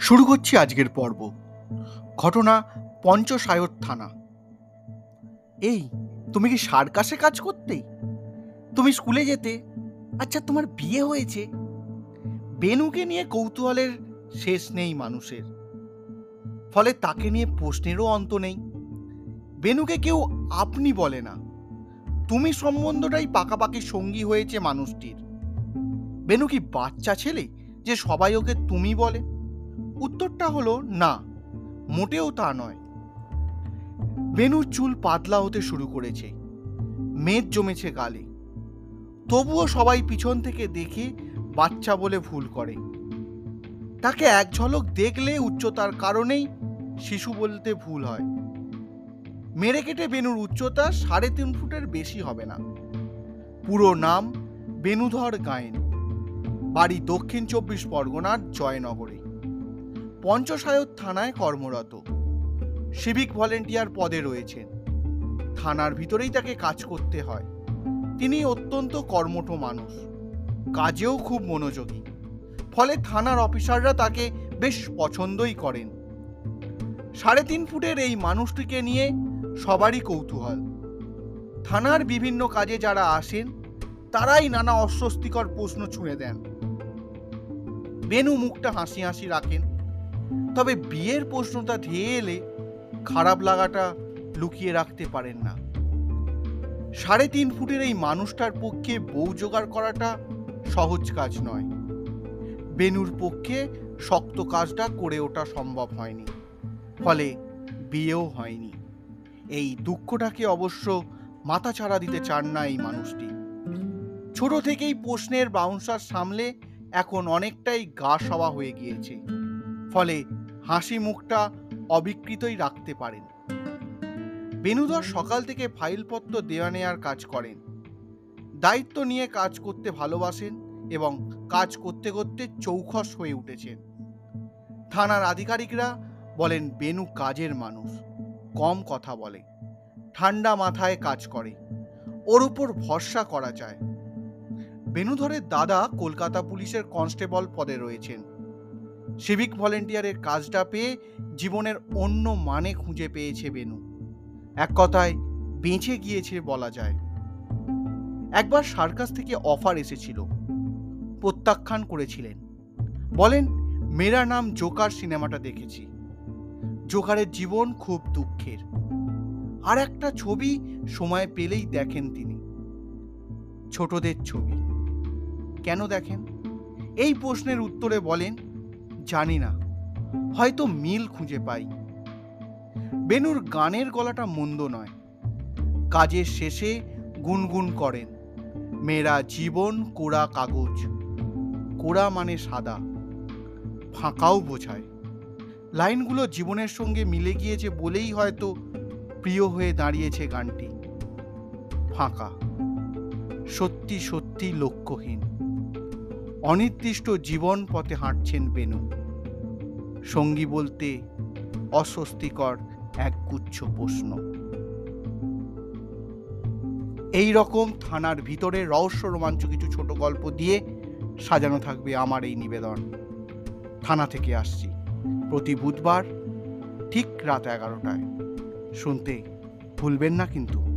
শুরু করছি আজকের পর্ব। ঘটনা পঞ্চসায়র থানা। এই, তুমি কি সার্কাসে কাজ করতে? তুমি স্কুলে যেতে? আচ্ছা তোমার বিয়ে হয়েছে। বেনুকে নিয়ে কৌতূহলের শেষ নেই মানুষের। ফলে তাকে নিয়ে প্রশ্নেরও অন্ত নেই। বেনুকে কেউ আপনি বলে না। তুমি সম্বন্ধটাই পাকাপাকি সঙ্গী হয়েছে মানুষটির। বেনু কি বাচ্চা ছেলে যে সবাই ওকে তুমি বলে? উত্তরটা হলো না, মোটেও তা নয়। বেনুর চুল পাতলা হতে শুরু করেছে, মেদ জমেছে গালে। তবুও সবাই পিছন থেকে দেখে বাচ্চা বলে ভুল করে। তাকে এক ঝলক দেখলে উচ্চতার কারণেই শিশু বলতে ভুল হয়। মেরে কেটে বেনুর উচ্চতা সাড়ে তিন ফুটের বেশি হবে না। পুরো নাম বেনুধর গায়েন। বাড়ি দক্ষিণ চব্বিশ পরগনার জয়নগরে। পঞ্চসায়র থানায় কর্মরত। সিভিক ভলেন্টিয়ার পদে রয়েছেন। থানার ভিতরেই তাকে কাজ করতে হয়। তিনি অত্যন্ত কর্মঠ মানুষ। কাজেও খুব মনোযোগী। ফলে থানার অফিসাররা তাকে বেশ পছন্দই করেন। সাড়ে তিন ফুটের এই মানুষটিকে নিয়ে সবারই কৌতূহল। থানার বিভিন্ন কাজে যারা আসেন, তারাই নানা অস্বস্তিকর প্রশ্ন ছুঁড়ে দেন। বেনু মুখটা হাসি হাসি রাখেন। তবে বিয়ের প্রশ্নটা ধেয়ে এলে খারাপ লাগাটা লুকিয়ে রাখতে পারেন না। সাড়ে তিন ফুটের এই মানুষটার পক্ষে বউ জোগাড় করাটা সহজ কাজ নয়। বেনুর পক্ষে শক্ত কাজটা করে ওঠা সম্ভব হয়নি। ফলে বিয়েও হয়নি। এই দুঃখটাকে অবশ্য মাথা ছাড়া দিতে চান না এই মানুষটি। ছোট থেকেই প্রশ্নের বাউন্সার সামলে এখন অনেকটাই গা সওয়া হয়ে গিয়েছে। ফলে হাসি মুখটা অবিকৃতই রাখতে পারেন। বেনুধর সকাল থেকে ফাইলপত্র দেওয়া নেওয়ার কাজ করেন। দায়িত্ব নিয়ে কাজ করতে ভালোবাসেন এবং কাজ করতে করতে চৌখস হয়ে উঠেছেন। থানার আধিকারিকরা বলেন বেনু কাজের মানুষ, কম কথা বলে, ঠান্ডা মাথায় কাজ করে, ওর উপর ভরসা করা যায়। বেনুধরের দাদা কলকাতা পুলিশের কনস্টেবল পদে রয়েছেন। সিভিক ভলেন্টিয়ারের কাজটা পেয়ে জীবনের অন্য মানে খুঁজে পেয়েছে বেনু। এক কথায়, বেঁচে গিয়েছে বলা যায়। একবার সার্কাস থেকে অফার এসেছিল। প্রত্যাখ্যান করেছিলেন। বলেন মেরা নাম জোকার সিনেমাটা দেখেছি। জোকারের জীবন খুব দুঃখের। আর একটা ছবি সময় পেলেই দেখেন তিনি। ছোটদের ছবি। কেন দেখেন? এই প্রশ্নের উত্তরে বলেন জানি না। হয়তো মিল খুঁজে পাই। বেনুর গানের গলাটা মন্দ নয়। কাজের শেষে গুনগুন করেন। মেয়েরা জীবন কোড়া কাগজ। কোড়া মানে সাদা। ফাঁকাও বোঝায়। লাইনগুলো জীবনের সঙ্গে মিলে গিয়েছে বলেই হয়তো প্রিয় হয়ে দাঁড়িয়েছে গানটি। ফাঁকা। সত্যি সত্যি লক্ষ্যহীন। অনির্দিষ্ট জীবন পথে হাঁটছেন বেনু। সঙ্গী বলতে অস্বস্তিকর এক গুচ্ছ প্রশ্ন। এই রকম থানার ভিতরে রহস্য রোমাঞ্চ কিছু ছোট গল্প দিয়ে সাজানো থাকবে আমার এই নিবেদন। থানা থেকে আসছি প্রতি বুধবার ঠিক রাত এগারোটায়। শুনতে ভুলবেন না কিন্তু।